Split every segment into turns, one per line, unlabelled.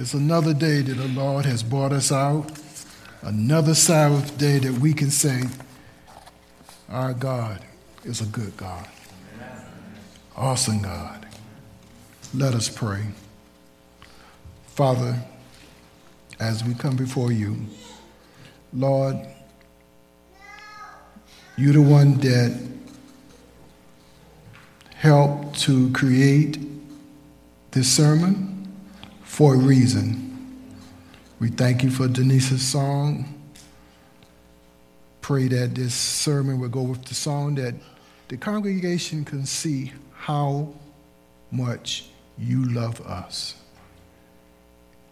It's another day that the Lord has brought us out, another Sabbath day that we can say, Our God is a good God, awesome God. Let us pray. Father, as we come before you, Lord, you're the one that helped to create this sermon for a reason. We thank you for Denise's song. Pray that this sermon will go with the song that the congregation can see how much you love us.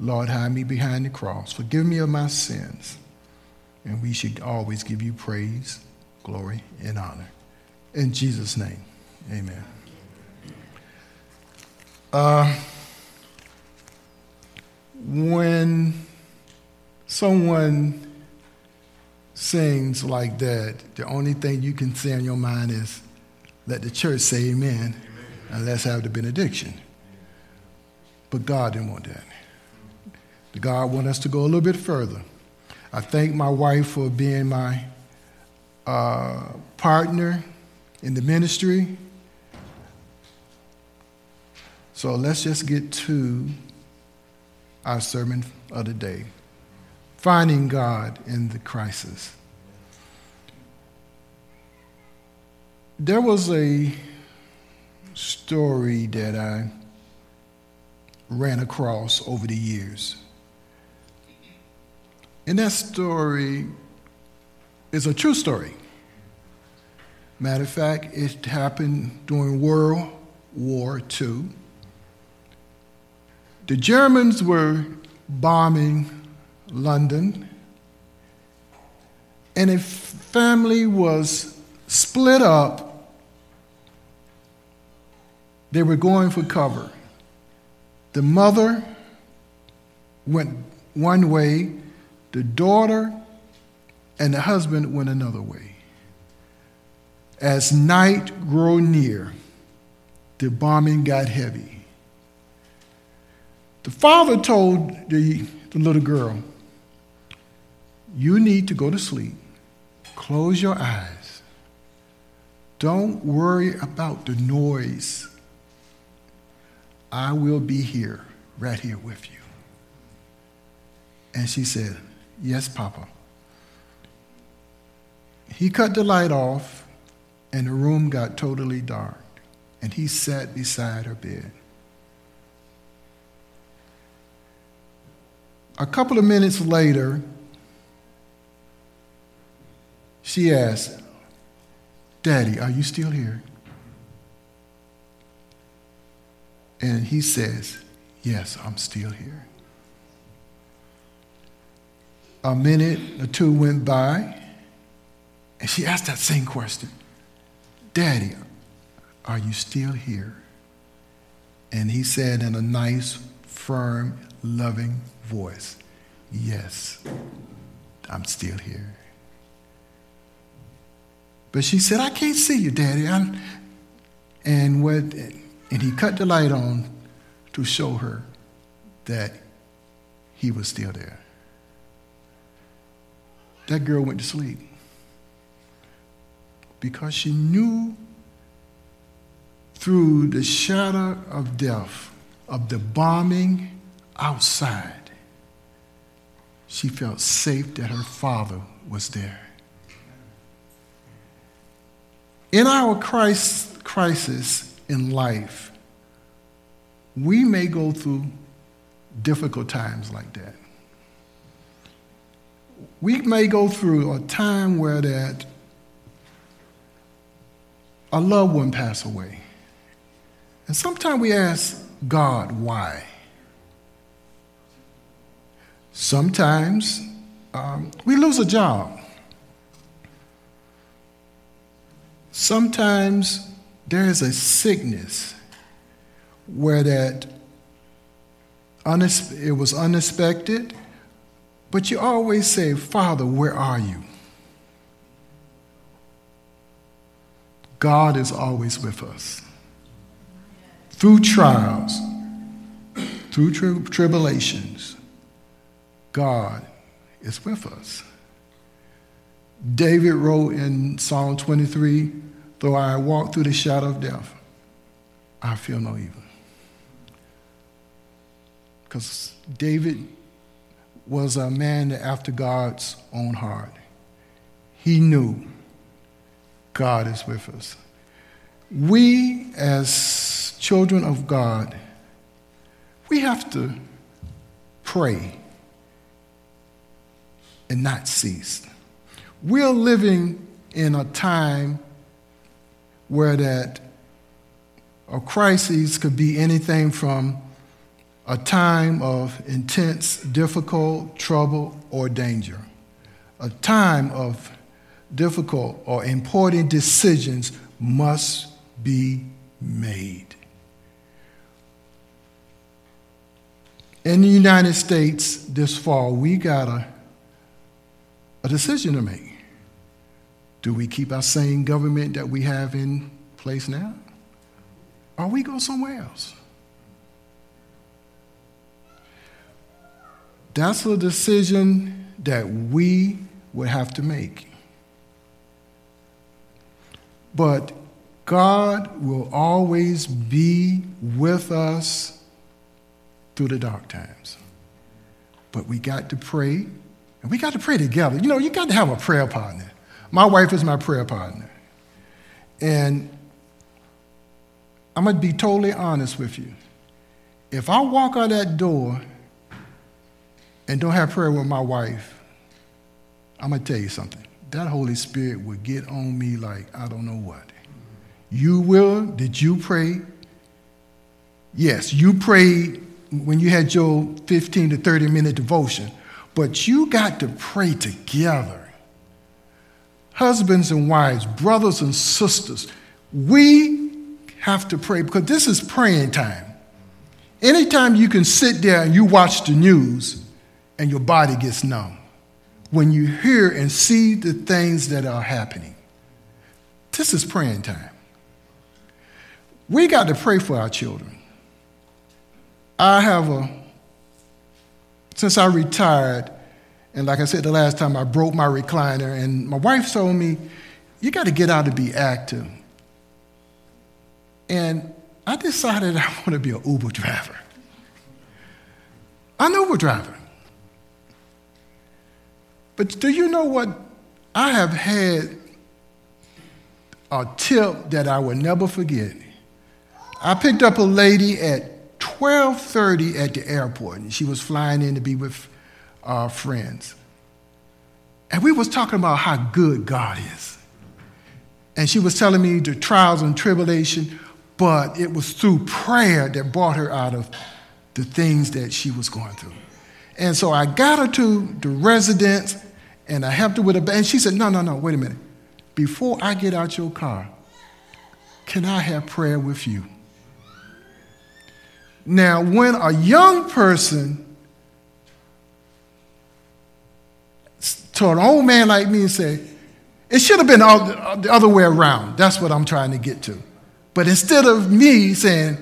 Lord, hide me behind the cross. Forgive me of my sins. And we should always give you praise, glory, and honor. In Jesus' name, amen. Uh, when someone sings like that, the only thing you can say in your mind is, let the church say amen, amen. and let's have the benediction. But God didn't want that. God wanted us to go a little bit further. I thank my wife for being my uh, partner in the ministry. So let's just get to our sermon of the day finding God in the crisis. There was a story that I ran across over the years. And that story is a true story. Matter of fact, it happened during World War II. The Germans were bombing London, and a family was split up. They were going for cover. The mother went one way, the daughter and the husband went another way. As night grew near, the bombing got heavy. The father told the, the little girl, You need to go to sleep. Close your eyes. Don't worry about the noise. I will be here, right here with you. And she said, Yes, Papa. He cut the light off, and the room got totally dark, and he sat beside her bed. A couple of minutes later, she asked, Daddy, are you still here? And he says, Yes, I'm still here. A minute or two went by, and she asked that same question Daddy, are you still here? And he said in a nice, firm, loving voice, Yes, I'm still here. But she said, I can't see you, Daddy. I'm, and, what, and he cut the light on to show her that he was still there. That girl went to sleep because she knew through the shadow of death, of the bombing outside, she felt safe that her father was there. In our crisis in life, we may go through difficult times like that. We may go through a time where that a loved one pass away. And sometimes we ask God why. Sometimes um, we lose a job. Sometimes there is a sickness where that it was unexpected, but you always say, Father, where are you? God is always with us. Through trials, through tri- tribulations, God is with us. David wrote in Psalm 23 Though I walk through the shadow of death, I feel no evil. Because David was a man after God's own heart. He knew God is with us. We, as children of God, we have to pray and not cease. We're living in a time where that a crisis could be anything from a time of intense, difficult trouble or danger, a time of difficult or important decisions must be made. In the United States this fall, we got a, a decision to make. Do we keep our same government that we have in place now? Or we go somewhere else? That's a decision that we would have to make. But God will always be with us through the dark times. But we got to pray, and we got to pray together. You know, you got to have a prayer partner. My wife is my prayer partner. And I'm going to be totally honest with you. If I walk out that door and don't have prayer with my wife, I'm going to tell you something. That Holy Spirit will get on me like I don't know what. You will? Did you pray? Yes, you prayed when you had your 15 to 30 minute devotion, but you got to pray together husbands and wives, brothers and sisters, we have to pray because this is praying time. Anytime you can sit there and you watch the news and your body gets numb, when you hear and see the things that are happening, this is praying time. We got to pray for our children. I have a, since I retired, and like I said the last time, I broke my recliner, and my wife told me, You got to get out and be active. And I decided I want to be an Uber driver. I'm an Uber driver. But do you know what? I have had a tip that I will never forget. I picked up a lady at 12:30 at the airport, and she was flying in to be with our friends. And we was talking about how good God is. And she was telling me the trials and tribulation, but it was through prayer that brought her out of the things that she was going through. And so I got her to the residence and I helped her with a. And she said, No, no, no, wait a minute. Before I get out your car, can I have prayer with you? Now, when a young person to an old man like me and say, it should have been all, uh, the other way around. That's what I'm trying to get to. But instead of me saying,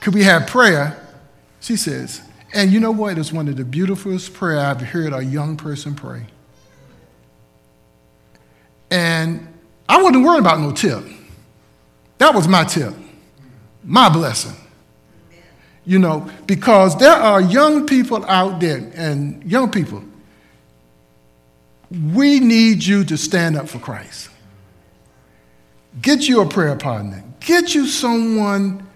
could we have prayer? She says, and you know what? It's one of the beautifulest prayer I've heard a young person pray. And I wasn't worried about no tip. That was my tip, my blessing. You know, because there are young people out there, and young people, we need you to stand up for Christ. Get you a prayer partner. Get you someone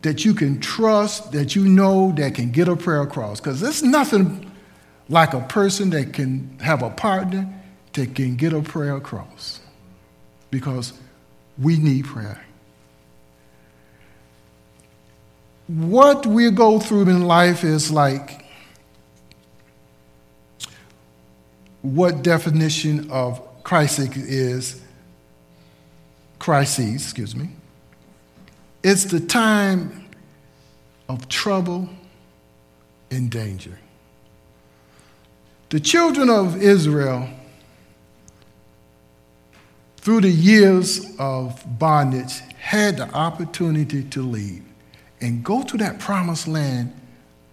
that you can trust, that you know that can get a prayer across. Because there's nothing like a person that can have a partner that can get a prayer across. Because we need prayer. What we go through in life is like what definition of crisis is crises, excuse me. It's the time of trouble and danger. The children of Israel, through the years of bondage, had the opportunity to leave and go to that promised land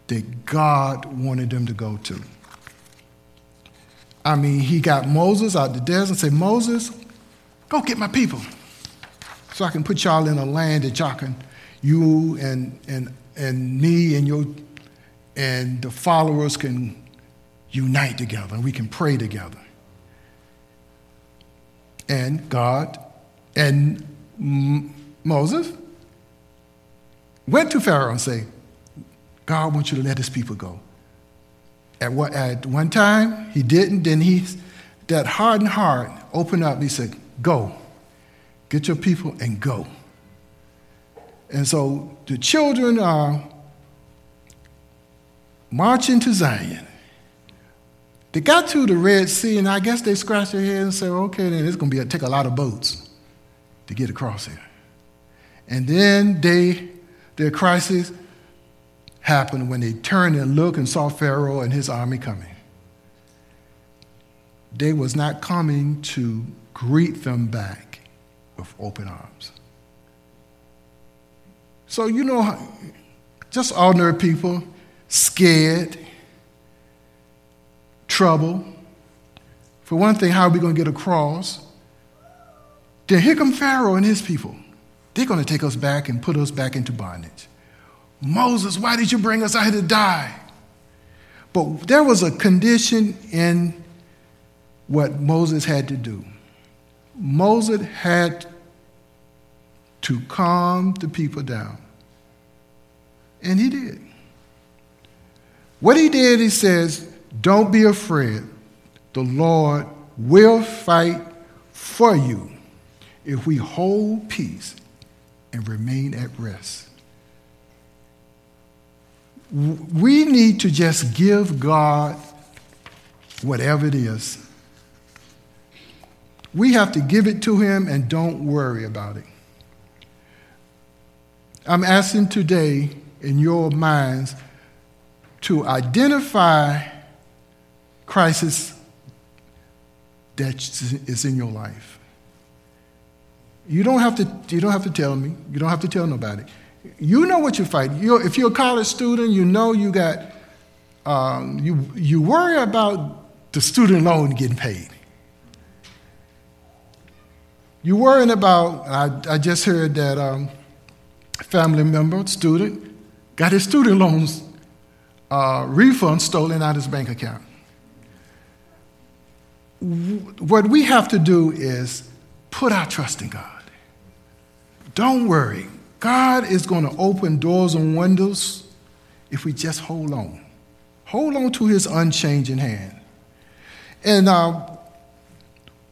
that God wanted them to go to. I mean, he got Moses out the desert and said, Moses, go get my people so I can put y'all in a land that y'all can, you and, and, and me and your and the followers can unite together and we can pray together. And God and M- Moses went to Pharaoh and said, God wants you to let his people go. At, what, at one time, he didn't. Then he, that hardened heart opened up. He said, Go. Get your people and go. And so the children are marching to Zion. They got to the Red Sea, and I guess they scratched their head and said, okay, then it's going to be take a lot of boats to get across here. And then they, their crisis happened when they turned and looked and saw Pharaoh and his army coming. They was not coming to greet them back with open arms. So, you know, just ordinary people, scared, trouble. For one thing, how are we going to get across? Then here come Pharaoh and his people. They're going to take us back and put us back into bondage. Moses, why did you bring us out here to die? But there was a condition in what Moses had to do. Moses had to calm the people down. And he did. What he did, he says, Don't be afraid. The Lord will fight for you if we hold peace and remain at rest. We need to just give God whatever it is. We have to give it to Him and don't worry about it. I'm asking today in your minds to identify crisis that is in your life. You don't have to, you don't have to tell me. You don't have to tell nobody. You know what you're fighting. You're, if you're a college student, you know you got, um, you, you worry about the student loan getting paid. You're worrying about, I, I just heard that um, family member, student, got his student loans uh, refund stolen out of his bank account. What we have to do is put our trust in God. Don't worry. God is going to open doors and windows if we just hold on. Hold on to his unchanging hand. And uh,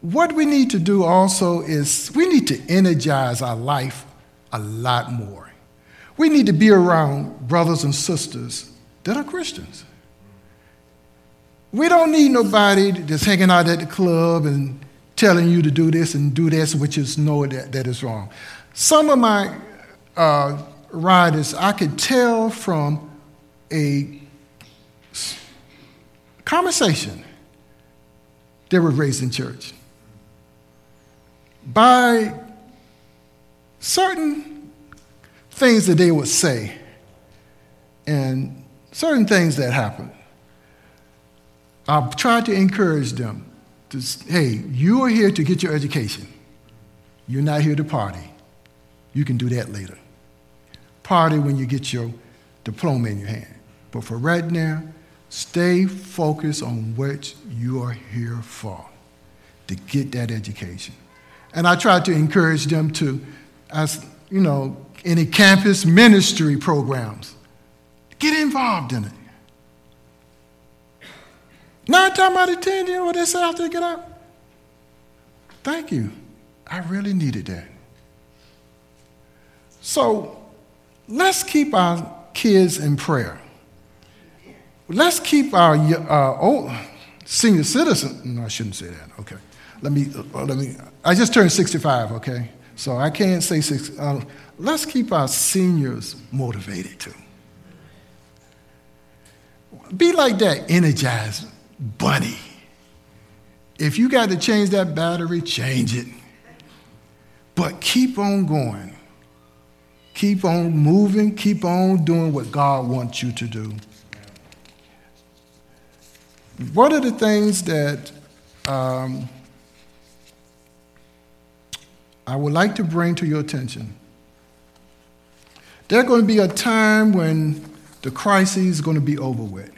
what we need to do also is we need to energize our life a lot more. We need to be around brothers and sisters that are Christians. We don't need nobody that's hanging out at the club and telling you to do this and do this, which is know that, that is wrong. Some of my uh, riders, I could tell from a conversation they were raised in church by certain things that they would say and certain things that happened, I've tried to encourage them to, hey, you are here to get your education. You're not here to party. You can do that later. Party when you get your diploma in your hand. But for right now, stay focused on what you are here for to get that education. And I try to encourage them to, as you know, any campus ministry programs Get involved in it. Nine times out of ten, you know what they say after they get up? Thank you. I really needed that. So let's keep our kids in prayer. Let's keep our uh, old senior citizens. No, I shouldn't say that. Okay. Let me, uh, let me, I just turned 65, okay? So I can't say six. Uh, let's keep our seniors motivated too. Be like that energized bunny. If you got to change that battery, change it. But keep on going. Keep on moving. Keep on doing what God wants you to do. one of the things that um, I would like to bring to your attention there's going to be a time when the crisis is going to be over with.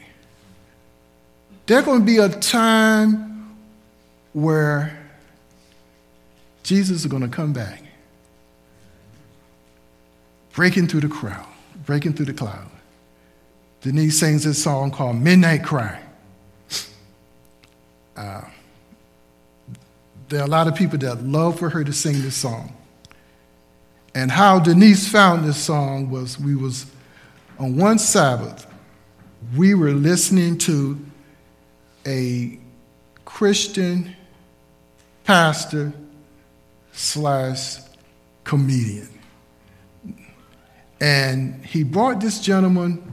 There's going to be a time where Jesus is going to come back, breaking through the crowd, breaking through the cloud. Denise sings this song called Midnight Cry. Uh, there are a lot of people that love for her to sing this song. And how Denise found this song was we was on one Sabbath, we were listening to a Christian pastor slash comedian. And he brought this gentleman,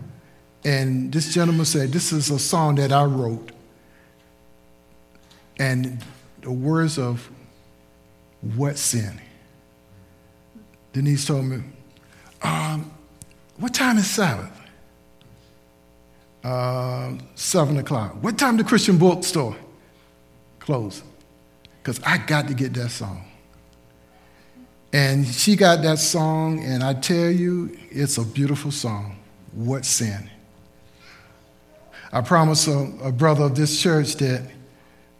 and this gentleman said, This is a song that I wrote. And the words of what sin? Denise told me, um, What time is Sabbath? Uh, seven o'clock. What time the Christian bookstore close? Because I got to get that song. And she got that song, and I tell you, it's a beautiful song. What sin? I promised a, a brother of this church that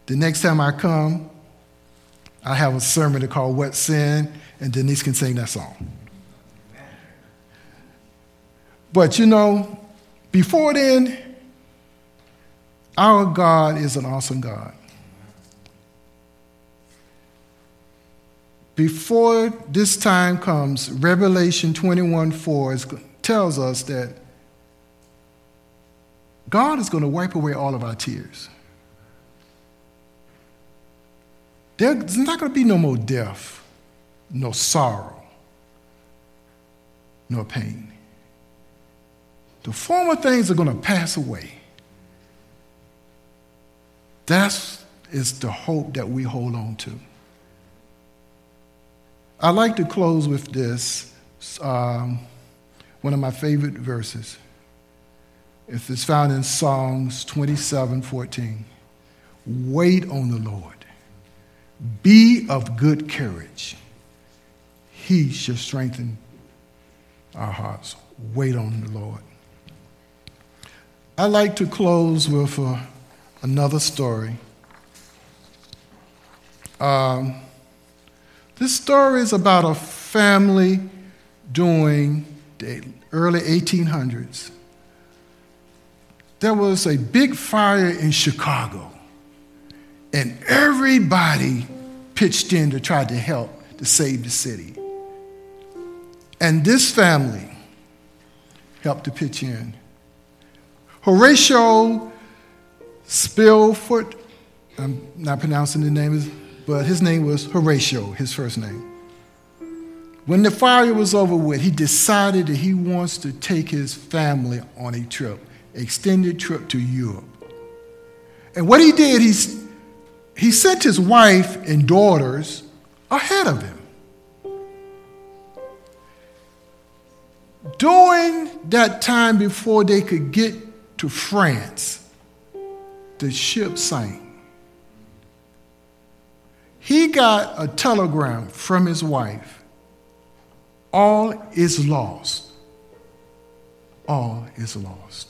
the next time I come, I have a sermon to call What Sin, and Denise can sing that song. But you know, before then, our God is an awesome God. Before this time comes, Revelation 21 4 tells us that God is going to wipe away all of our tears. There's not going to be no more death no sorrow, no pain. The former things are going to pass away. That is the hope that we hold on to. I like to close with this, um, one of my favorite verses. It's found in Psalms 27 14. Wait on the Lord, be of good courage he shall strengthen our hearts. Wait on the Lord. I'd like to close with uh, another story. Um, this story is about a family during the early 1800s. There was a big fire in Chicago, and everybody pitched in to try to help to save the city. And this family helped to pitch in. Horatio Spillfoot, I'm not pronouncing the name, but his name was Horatio, his first name. When the fire was over with, he decided that he wants to take his family on a trip, extended trip to Europe. And what he did, he, he sent his wife and daughters ahead of him. During that time before they could get to France, the ship sank. He got a telegram from his wife All is lost. All is lost.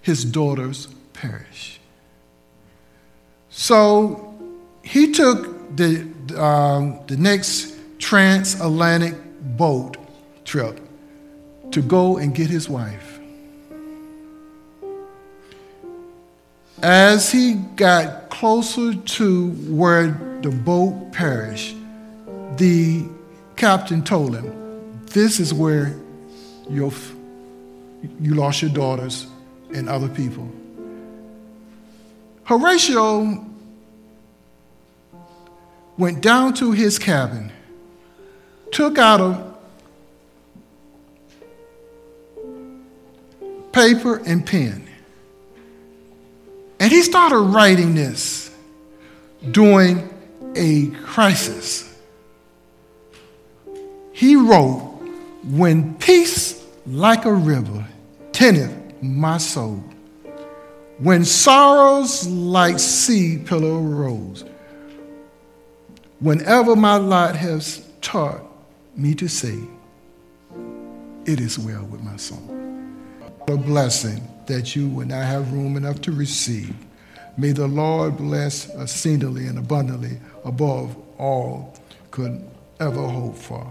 His daughters perish. So he took the, um, the next transatlantic boat trip to go and get his wife. As he got closer to where the boat perished, the captain told him, This is where you lost your daughters and other people. Horatio went down to his cabin, took out a paper and pen. And he started writing this during a crisis. He wrote, When peace like a river tendeth my soul, When sorrows like sea pillow rose, whenever my lot has taught me to say, It is well with my soul. A blessing that you will not have room enough to receive. May the Lord bless exceedingly and abundantly above all could ever hope for.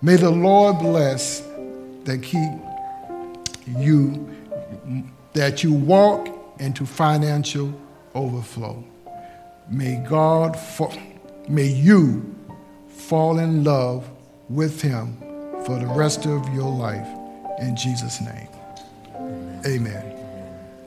May the Lord bless that keep you that you walk into financial overflow. May God may you fall in love with him for the rest of your life in Jesus name. Amen.